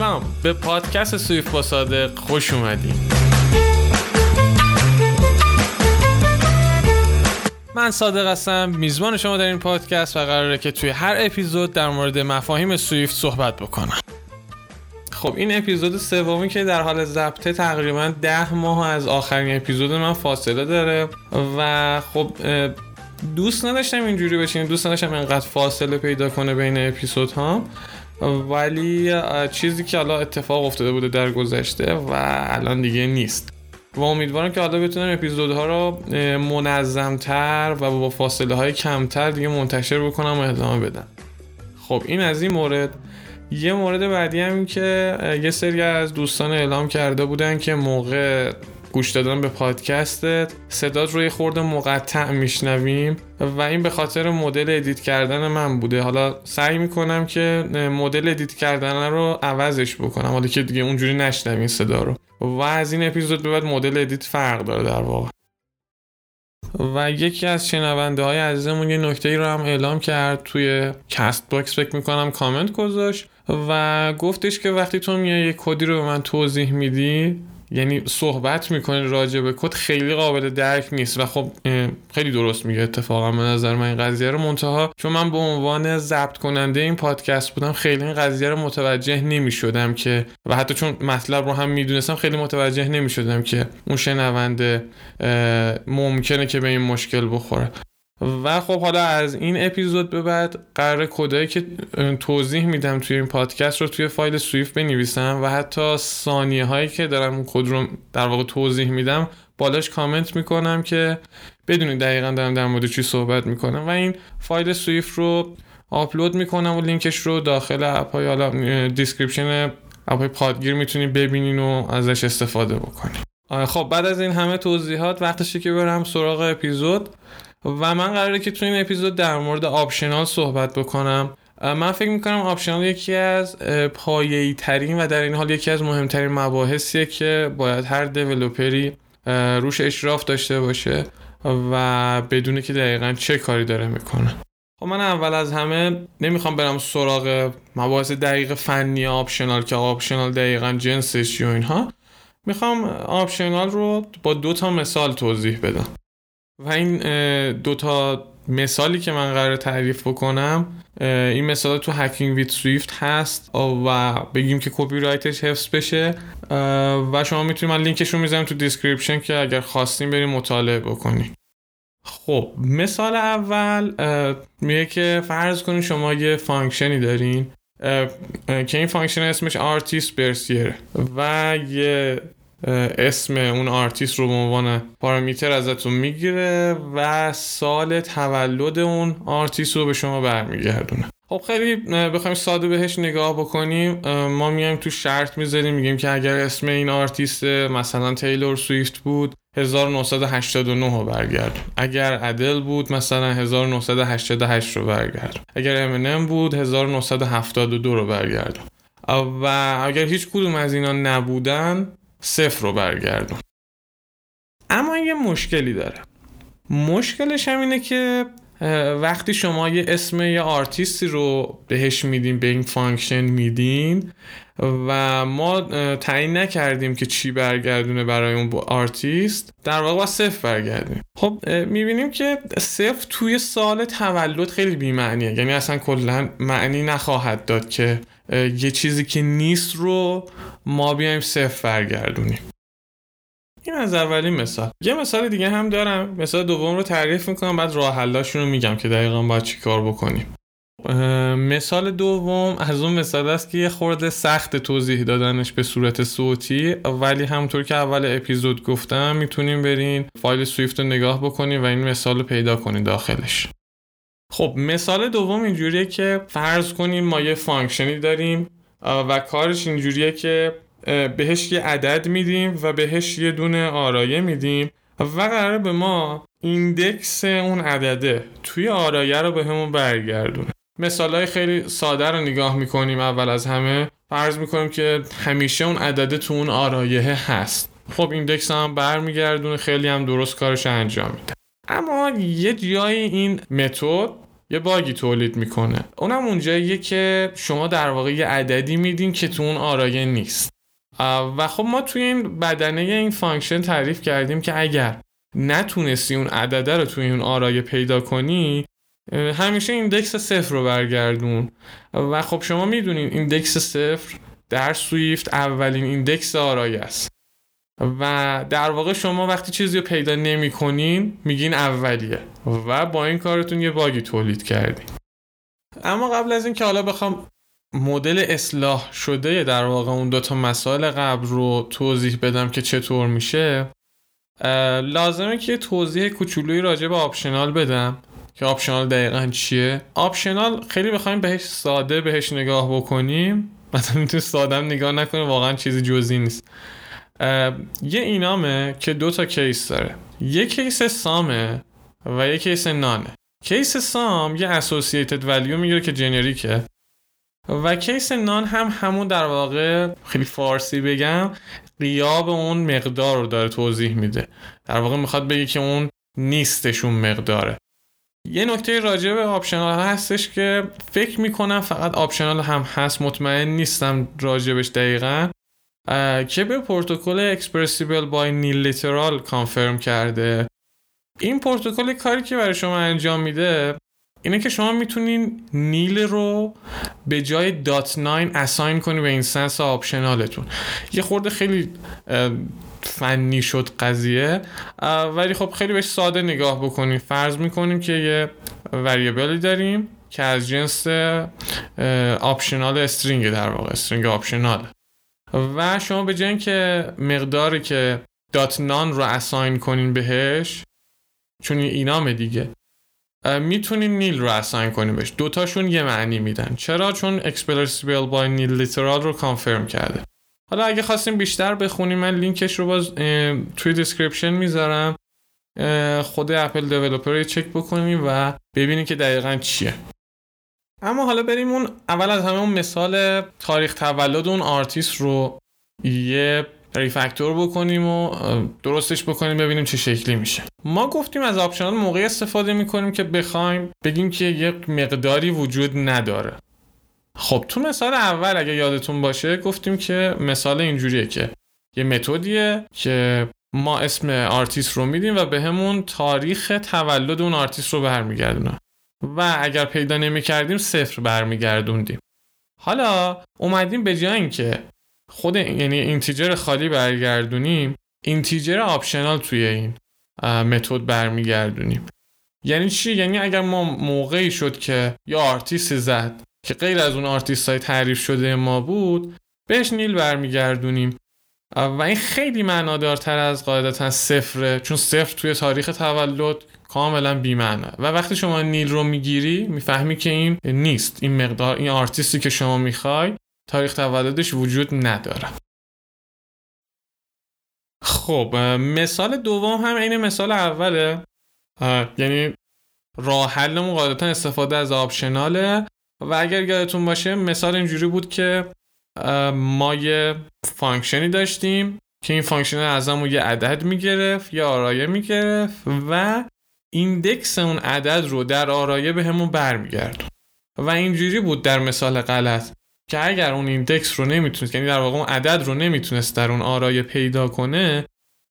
سلام. به پادکست سویف با صادق خوش اومدین. من صادق هستم. میزبان شما در این پادکست و قراره که توی هر اپیزود در مورد مفاهیم سویفت صحبت بکنم. خب این اپیزود سومی که در حال ضبطه تقریبا ده ماه از آخرین اپیزود من فاصله داره و خب دوست نداشتم اینجوری بشین دوست نداشتم اینقدر فاصله پیدا کنه بین اپیزود ها ولی چیزی که حالا اتفاق افتاده بوده در گذشته و الان دیگه نیست. و امیدوارم که حالا بتونم اپیزودها رو منظمتر و با فاصله های کمتر دیگه منتشر بکنم و ادامه بدم. خب این از این مورد. یه مورد بعدی هم که یه سری از دوستان اعلام کرده بودن که موقع گوش دادن به پادکستت صدات روی خورده مقطع میشنویم و این به خاطر مدل ادیت کردن من بوده. حالا سعی می‌کنم که مدل edit کردن رو عوضش بکنم. حالا که دیگه اونجوری نشنویم صدا رو. و از این اپیزود به بعد مدل edit فرق داره در واقع. و یکی از شنونده های عزیزمون یه نکته ای رو هم اعلام کرد توی کست باکس فکر می‌کنم کامنت گذاشت و گفتش که وقتی تو میای یه کدی رو به من توضیح میدی یعنی صحبت می‌کنه راجع به کد خیلی قابل درک نیست و خب خیلی درست میگه اتفاقا به نظر من این قضیه رو. منتها چون من به عنوان ضبط کننده این پادکست بودم خیلی این قضیه رو متوجه نمی‌شدم که و حتی چون مطلب رو هم می‌دونستم خیلی متوجه نمی‌شدم که اون شنونده ممکنه که به این مشکل بخوره. و خب حالا از این اپیزود به بعد قراره کدایی که توضیح میدم توی این پادکست رو توی فایل Swift بنویسم و حتی ثانیه هایی که دارم اون کد رو در واقع توضیح میدم بالاش کامنت می‌کنم که بدونید دقیقا دارم در مورد چی صحبت می‌کنم. و این فایل Swift رو آپلود می‌کنم و لینکش رو داخل اپ های حالا description اپ های پادگیر می‌تونید ببینین و ازش استفاده بکنید خب بعد از این همه توضیحات وقتشه که برم سراغ اپیزود. و من قراره که تو این اپیزود در مورد optional صحبت بکنم. من فکر می‌کنم optional یکی از پایه‌ای ترین و در این حال یکی از مهمترین مباحثیه که باید هر developer ی روش اشراف داشته باشه و بدونه که دقیقا چه کاری داره می‌کنه. خب من اول از همه نمی‌خوام برم سراغ مباحث دقیق فنی optional که optional دقیقا جنسش و اینها. می‌خوام optional رو با دو تا مثال توضیح بدم. و این دوتا مثالی که من قراره تعریف بکنم این مثال تو Hacking with Swift هست و بگیم که کپی رایتش حفظ بشه و شما می‌تونید من لینکش رو می‌ذارم تو description که اگر خواستین بریم مطالعه بکنید خب مثال اول میگه که فرض کنید شما یه function ی دارین که این function اسمش artist birth year ه و یه اسم اون آرتیست رو به عنوان پارامیتر ازتون می‌گیره و سال تولد اون آرتیست رو به شما برمیگردونه. خب خیلی بخوایم ساده بهش نگاه بکنیم. ما میایم تو شرط می‌ذاریم میگیم که اگر اسم این آرتیست مثلا Taylor Swift بود 1989 رو برگرد. اگر ادل بود مثلا 1988 رو برگرد. اگر امنم بود 1972 رو برگرد. و اگر هیچ کدوم از اینا نبودن صفر رو برگردون. اما یه مشکلی داره. مشکلش هم اینه که وقتی شما یه اسم یه artistی رو بهش میدین به این function میدین و ما تعیین نکردیم که چی برگردونه برای اون آرتیست در واقع با صفر برگردونیم. خب می‌بینیم که صفر توی سال تولد خیلی بیمعنیه. یعنی اصلا کلا معنی نخواهد داد که یه چیزی که نیست رو ما بیایم صفر برگردونیم. این از اولین مثال. یه مثال دیگه هم دارم. مثال دوم رو تعریف می‌کنم بعد راه حلاشون رو میگم که دقیقا باید چی کار بکنیم. مثال دوم از اون مثال است که یه خورده سخت توضیح دادنش به صورت صوتی ولی همونطور که اول اپیزود گفتم می‌تونیم برین فایل سویفت رو نگاه بکنیم و این مثال رو پیدا کنیم داخلش. خب مثال دوم اینجوریه که فرض کنیم ما یه functionی داریم و کارش اینجوریه که بهش یه عدد میدیم و بهش یه دونه آرایه میدیم و قراره به ما index اون عدده توی آرایه رو بهمون برگردونه. مثال های خیلی ساده رو نگاه می‌کنیم اول از همه فرض می‌کنیم که همیشه اون عدده تو اون آرایه هست. خب index هم برمیگردونه خیلی هم درست کارش انجام میده. اما یه جایی این method یه bugی تولید می‌کنه. اونم اونجاییه که شما در واقع یه عددی میدین که تو اون آرایه نیست. و خب ما توی این بدنه این function تعریف کردیم که اگر نتونستی اون عدده رو توی اون آرایه پیدا کنی همیشه index صفر رو برگردون. و خب شما می‌دونین index صفر در Swift اولین index آرایه است. و در واقع شما وقتی چیزی رو پیدا نمی کنین میگین اولیه و با این کارتون یه bugی تولید کردین. اما قبل از اینکه حالا بخوام مدل اصلاح شده در واقع اون دوتا مسائل قبل رو توضیح بدم که چطور میشه لازمه که توضیح کوچولویی راجع به optional بدم که optional دقیقا چیه. optional خیلی بخوایم بهش ساده بهش نگاه بکنیم مثلا می‌تونی ساده نگاه نکنیم واقعا چیزی جزئی نیست. یه enumه که دو تا case داره. یه case someه و یه case noneه. case some یه associated value می‌گیره که جنریکه. و case none هم همون در واقع خیلی فارسی بگم غیاب اون مقدار رو داره توضیح میده. در واقع می‌خواد بگه که اون نیستش اون مقداره. یه نکته راجع به optional هستش که فکر می‌کنم فقط optional هم هست مطمئن نیستم راجبش دقیقا. که به پروتکل expressible by nil literal conform کرده. این پروتکل کاری که برای شما انجام میده اینه که شما می‌تونین nil رو به جای dot none assign کنی به این سنس optionalتون. یه خورده خیلی فنی شد قضیه. ولی خب خیلی بهش ساده نگاه بکنیم فرض می‌کنیم که یه variableی داریم که از جنس optional string در واقع string optional و شما به جای که مقداری که dot none رو assign کنین بهش چون enumه دیگه می‌تونین nil رو assign کنین بهش. دوتاشون یه معنی میدن. چرا؟ چون expressible by nil literal رو conform کرده. حالا اگه خواستیم بیشتر بخونیم من لینکش رو باز توی description می‌ذارم. خود Apple Developer رو چک بکنیم و ببینیم که دقیقا چیه. اما حالا بریم اون اول از همه اون مثال تاریخ تولد اون آرتیست رو یه refactor بکنیم و درستش بکنیم ببینیم چه شکلی میشه. ما گفتیم از optional موقعی استفاده می‌کنیم که بخوایم بگیم که یک مقداری وجود نداره. خب تو مثال اول اگه یادتون باشه گفتیم که مثال اینجوریه که یه methodیه که ما اسم آرتیست رو میدیم و به تاریخ تولد اون آرتیست رو برمیگردونه. و اگر پیدا نمی کردیم صفر برمیگردوندیم. حالا اومدیم به جای اینکه خود یعنی integer خالی برگردونیم integer optional توی این method برمیگردونیم. یعنی چی؟ یعنی اگر ما موقعی شد که یا آرتیست زد که غیر از اون آرتیست های تعریف شده ما بود بهش nil برمیگردونیم. و این خیلی معنادارتر از قاعدتا صفره چون صفر توی تاریخ تولد کاملا بی‌معنیه. و وقتی شما nil رو می‌گیری می‌فهمی که این نیست. این مقدار این artistی که شما می‌خوای تاریخ تولدش وجود نداره. خب مثال دوم هم عین مثال اوله. یعنی راه حلمون قاعدتا استفاده از optionalه. و اگر یادتون باشه مثال اینجوری بود که ما یه functionی داشتیم که این function ازمون یه عدد می‌گرفت یه آرایه می‌گرفت و index اون عدد رو در آرایه بهمون برمیگردوند و اینجوری بود در مثال غلط که اگر اون index رو نمی‌تونست یعنی در واقع اون عدد رو نمی‌تونست در اون آرایه پیدا کنه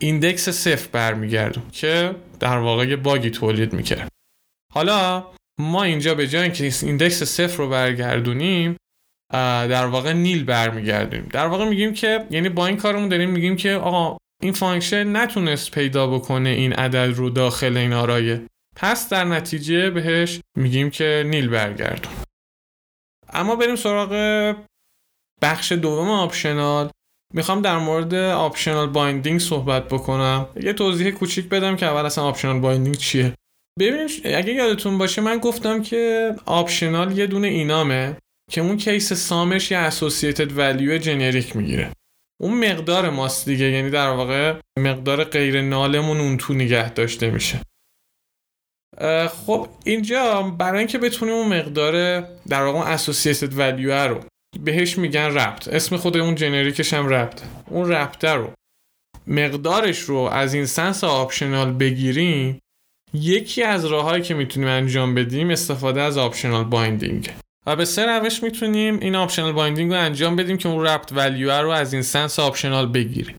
index صفر برمیگردوند که در واقع یه bugی تولید می‌کرد. حالا ما اینجا به جای اینکه index صفر رو برگردونیم در واقع nil برمیگردونیم در واقع میگیم که یعنی با این کارمون داریم میگیم که آقا این function نتونست پیدا بکنه این عدد رو داخل این آرایه. پس در نتیجه بهش میگیم که nil برگردون. اما بریم سراغ بخش دوم optional. می‌خوام در مورد optional binding صحبت بکنم. یه توضیح کوچیک بدم که اول اصلا optional binding چیه. ببینید اگه یادتون باشه من گفتم که optional یه دونه enumه که اون case some ش یه associated value generic می‌گیره. اون مقدار ماست دیگه یعنی در واقع مقدار غیر null مون اون تو نگه داشته میشه. خب اینجا برای اینکه بتونیم اون مقدار در واقع associated value رو بهش میگن wrapped. اسم خود اون generic ش هم wrapped. اون wrapped ه رو مقدارش رو از instance optional بگیریم یکی از راههایی که می‌تونیم انجام بدیم استفاده از optional binding و به سه روش می‌تونیم این optional binding رو انجام بدیم که اون wrapped value رو از instance optional بگیریم.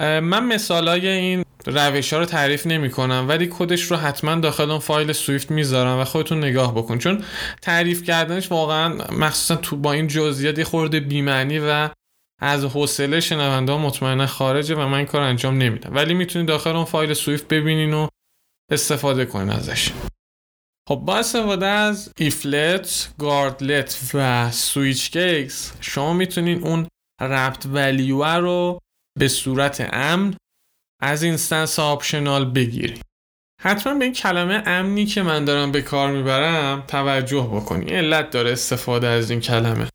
من مثالای این روش ها رو تعریف نمی کنم ولی کدش رو حتما داخل اون فایل Swift می‌ذارم و خودتون نگاه بکن. چون تعریف کردنش واقعا مخصوصا تو با این جزئیات خورده بیمعنی و از حوصله شنونده مطمئنا خارجه و من این کار انجام نمیدم. ولی می‌تونید داخل اون فایل Swift ببینین و استفاده کنین ازش. خب با استفاده از if let، guard let و switch case شما می‌تونین اون wrapped value رو به صورت امن از instance optional بگیری حتما به این کلمه امنی که من دارم به کار می‌برم توجه بکنی علت داره استفاده از این کلمه.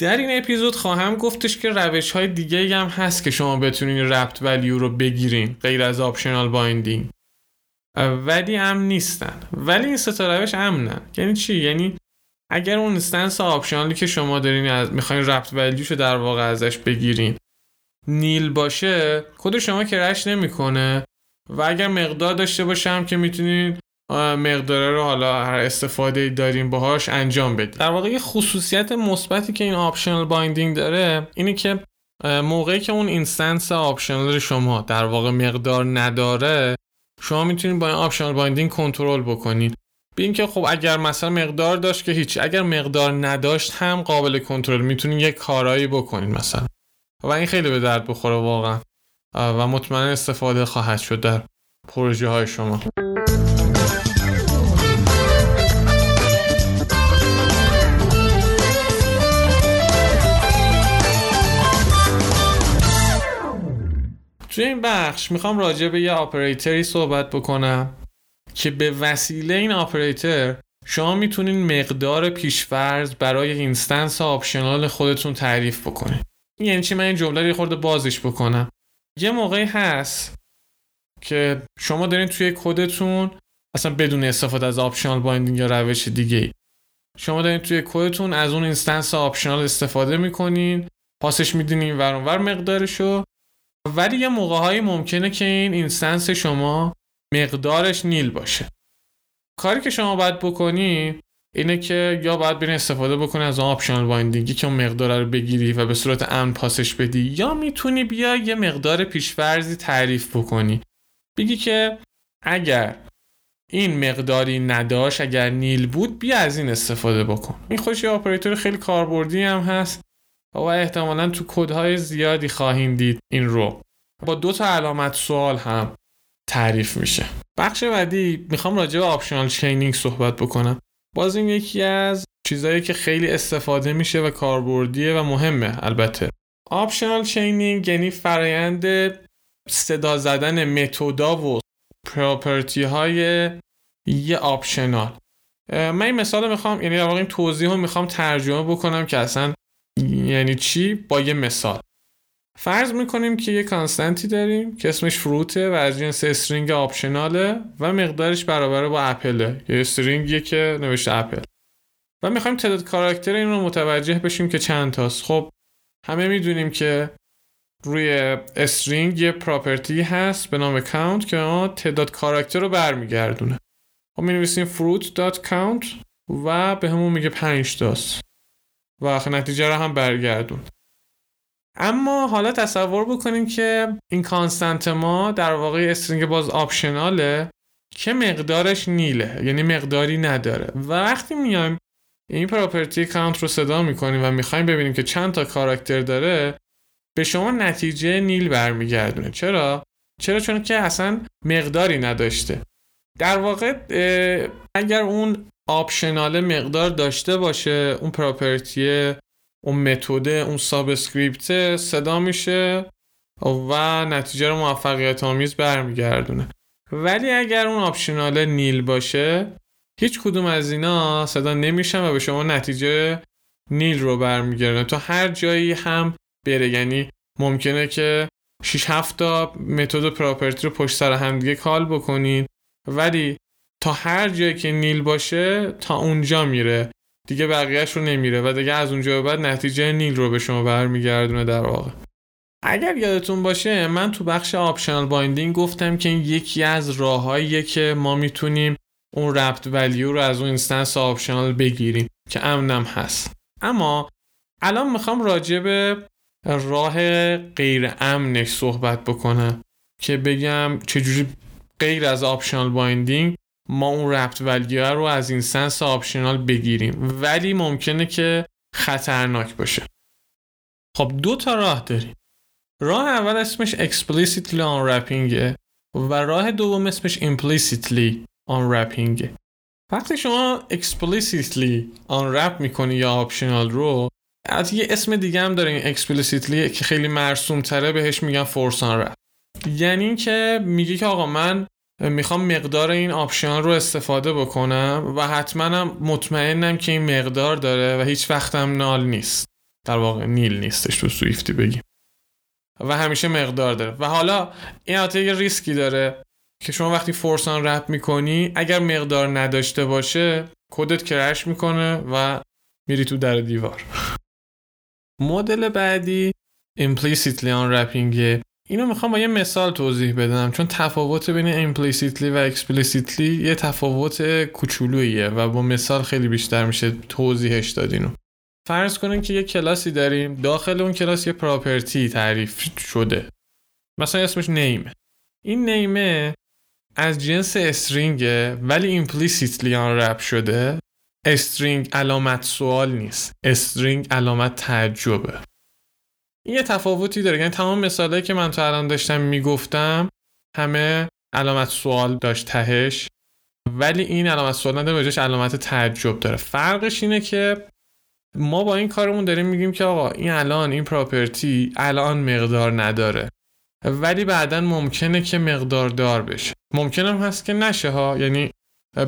در این اپیزود خواهم گفتش که روش های دیگه هم هست که شما بتونین wrapped value رو بگیرین غیر از optional binding. ولی امن نیستن. ولی این ستا روش امنن. یعنی چی؟ یعنی اگر اون instance optional ی که شما دارین از می‌خواین wrapped value شو در واقع ازش بگیرین nil باشه خود شما crash نمی‌کنه و اگر مقدار داشته باشم که می‌تونین مقدار رو حالا هر استفاده داریم باهاش انجام بدیم در واقع یه خصوصیت مثبتی که این optional binding داره اینه که موقعی که اون instance optional شما در واقع مقدار نداره شما می‌تونید با این optional binding کنترل بکنید. ببین که خب اگر مثلا مقدار داشت که هیچ اگر مقدار نداشت هم قابل کنترل می‌تونید یه کارایی بکنید مثلا. و این خیلی به درد بخوره واقعا. و مطمئن استفاده خواهد شد در پروژه های شما. توی این بخش می‌خوام راجع به یه آپریتری صحبت بکنم که به وسیله این آپریتر شما می‌تونین مقدار پیشفرض برای instance optional خودتون تعریف بکنید یعنی چی؟ من این جمله رو خورده بازش بکنم. یه موقعی هست که شما دارین توی کدتون اصلا بدون استفاده از optional binding یا روش دیگه شما دارین توی کدتون از اون instance optional استفاده می‌کنین pass ش میدین این ور مقدارشو ولی یه موقع ممکنه که این instance شما مقدارش nil باشه. کاری که شما باید بکنی اینه که یا باید برین استفاده بکنی از اون optional binding ی که اون مقدار رو بگیری و به صورت امن pass ش بدی یا می‌تونی بیا یه مقدار پیشفرضی تعریف بکنی. بگی که اگر این مقداری نداشت اگر nil بود بیا از این استفاده بکن. این خودش یه آپریتور خیلی کاربردی هم هست. و احتمالا تو کدهای زیادی خواهیم دید این رو. با دو تا علامت سوال هم تعریف میشه. بخش بعدی می‌خوام راجع به optional chaining صحبت بکنم. باز این یکی از چیزهایی که خیلی استفاده میشه و کاربردیه و مهمه البته. optional chaining یعنی فرایند صدا زدن متودا و property های یه optional من این مثال می‌خوام یعنی در واقع این توضیح رو می‌خوام ترجمه بکنم که اصلا یعنی چی؟ با یه مثال. فرض می‌کنیم که یه constant ی داریم که اسمش fruit ه و از جنس string optional ه و مقدارش برابر با اپله یه string یه که نوشته اپل. و می‌خوایم تعداد کاراکتر این رو متوجه بشیم که چند تاست. خب همه می‌دونیم که روی string یه property هست به نام count که ما تعداد کاراکتر رو برمیگردونه. خب می نویسیم fruit.count و به همون میگه 5 تاست. و نتیجه رو هم برگردون. اما حالا تصور بکنیم که این constant ما در واقع string باز optional ه که مقدارش nil ه یعنی مقداری نداره. و وقتی میایم این property count رو صدا می‌کنیم و می‌خوایم ببینیم که چند تا کاراکتر داره به شما نتیجه nil برمیگردونه. چرا؟ چرا؟ چون که اصلا مقداری نداشته. در واقع اگر اون optional مقدار داشته باشه. اون property اون متد اون subscript صدا میشه و نتیجه رو موفقیت آمیز برمیگردونه. ولی اگر اون optional nil باشه هیچ کدوم از اینا صدا نمیشن و به شما نتیجه nil رو برمیگردونه. تا هر جایی هم بره. یعنی ممکنه که 6 7 تا متد property رو پشت سر هم دیگه call بکنید ولی تا هر جایی که nil باشه تا اونجا میره. دیگه بقیهش رو نمیره و دیگه از اونجا بعد نتیجه nil رو به شما برمیگردونه در واقع. اگر یادتون باشه من تو بخش optional binding گفتم که یکی از راههاییه که ما می‌تونیم اون wrapped value رو از اون instance optional بگیریم که امنم هست. اما الان می‌خوام راجع به راه غیر امنش صحبت بکنم که بگم چجوری غیر از optional binding ما اون wrapped value رو از instance optional بگیریم. ولی ممکنه که خطرناک باشه. خب دو تا راه داریم. راه اول اسمش explicitly unwrapping و راه دوم اسمش implicitly unwrapping وقتی شما explicitly unwrap می‌کنی یا optional رو از یه اسم دیگه هم داره این explicitly که خیلی مرسوم تره بهش میگن force unwrap. یعنی اینکه میگه که آقا من می‌خوام مقدار این option رو استفاده بکنم و حتما مطمئنم که این مقدار داره و هیچ وقتم null نیست. در واقع nil نیستش تو Swift ی بگیم. و همیشه مقدار داره. و حالا این حتی یه ریسکی داره که شما وقتی فورسان رپ می‌کنی اگر مقدار نداشته باشه کدت کرش می‌کنه و میری تو در دیوار. مدل بعدی implicitly unwrapping اینو می‌خوام با یه مثال توضیح بدم چون تفاوت بین implicitly و explicitly یه تفاوت کوچولوییه و با مثال خیلی بیشتر میشه توضیحش دادینو فرض کنین که یه کلاسی داریم داخل اون کلاس یه پراپرتی تعریف شده. مثلا اسمش نیمه این نیمه از جنس string ه ولی implicitly unwrap شده. string علامت سوال نیست. string علامت تعجبه. این یه تفاوتی داره. یعنی تمام مثالهایی که من تا الان داشتم می‌گفتم همه علامت سوال داشت تهش ولی این علامت سوال نداره بجاش علامت تعجب داره. فرقش اینه که ما با این کارمون داریم میگیم که آقا این الان این property الان مقدار نداره. ولی بعدا ممکنه که مقدار دار بشه. ممکنم هست که نشه ها. یعنی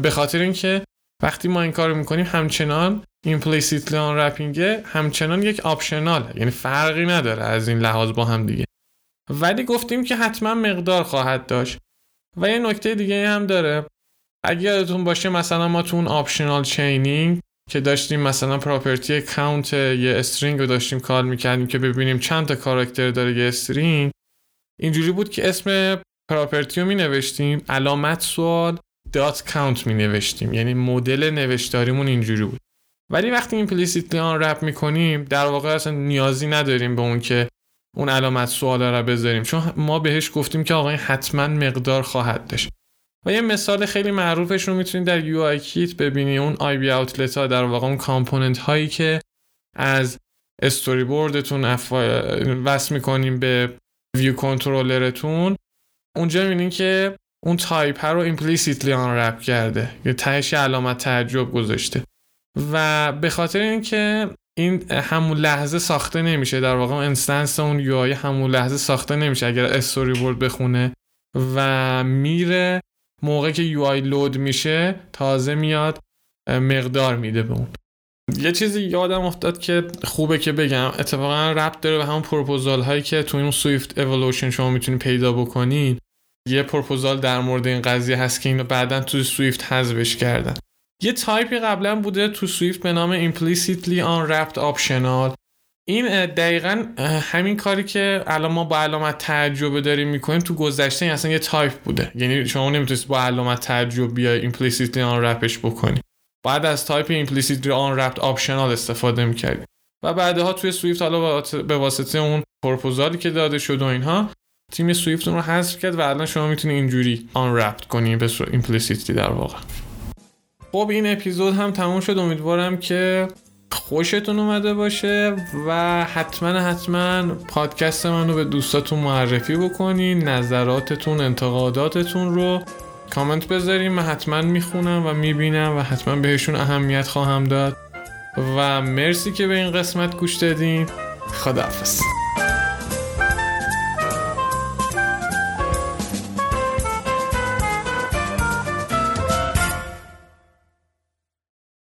به خاطر اینکه وقتی ما این کار می‌کنیم همچنان implicitly unwrapping همچنان یک optional ه یعنی فرقی نداره از این لحاظ با هم دیگه. ولی گفتیم که حتما مقدار خواهد داشت. و یه نکته دیگه هم داره. اگه یادتون باشه مثلا ما تو اون optional chaining که داشتیم مثلا property count یه string رو داشتیم کار می‌کردیم که ببینیم چند تا کاراکتر داره یه string اینجوری بود که اسم property رو می نوشتیم علامت سوال dot count می نوشتیم یعنی مدل نوشتاریمون اینجوری بود. ولی وقتی implicitly unwrap می‌کنیم در واقع اصلا نیازی نداریم به اون که اون علامت سوال رو بذاریم. چون ما بهش گفتیم که آقا حتما مقدار خواهد داشت. و یه مثال خیلی معروفش رو می‌تونید در UIKit ببینی اون IBOutlet ها در واقع اون component هایی که از استوری بوردتون وصل می‌کنیم به view controller تون اونجا می‌بینین که اون تایپ رو implicitly unwrap کرده. یه تهش علامت تعجب گذاشته. و به خاطر اینکه این همون لحظه ساخته نمیشه در واقع instance اون UI همون لحظه ساخته نمیشه اگر استوری بورد بخونه و میره موقع که UI load میشه تازه میاد مقدار میده به اون. یه چیزی یادم افتاد که خوبه که بگم اتفاقا ربط داره به همون پروپوزال هایی که تو این Swift Evolution شما می‌تونید پیدا بکنین. یه پروپوزال در مورد این قضیه هست که اینو بعدا تو Swift حذفش کردن. یه تایپی قبلا بوده تو Swift به نام implicitly unwrapped optional. این دقیقا همین کاری که الان ما با علامت تعجب داریم می‌کنیم تو گذشته این اصلا یه تایپ بوده. یعنی شما نمی‌تونید با علامت تعجب بیای implicitly unwrapped ش بکنی. بعد از type implicitly unwrapped optional استفاده می‌کردیم و بعدها توی Swift حالا به واسطه اون پروپوزالی که داده شد و اینها تیم Swift رو حذف کرد و الان شما می‌تونید اینجوری unwrapped کنی به implicitly در واقع. خب این اپیزود هم تموم شد. امیدوارم که خوشتون اومده باشه و حتما حتما پادکست من رو به دوستاتون معرفی بکنین نظراتتون انتقاداتتون رو کامنت بذاریم من حتما می‌خونم و می‌بینم و حتما بهشون اهمیت خواهم داد. و مرسی که به این قسمت گوش دادین. خداحافظ.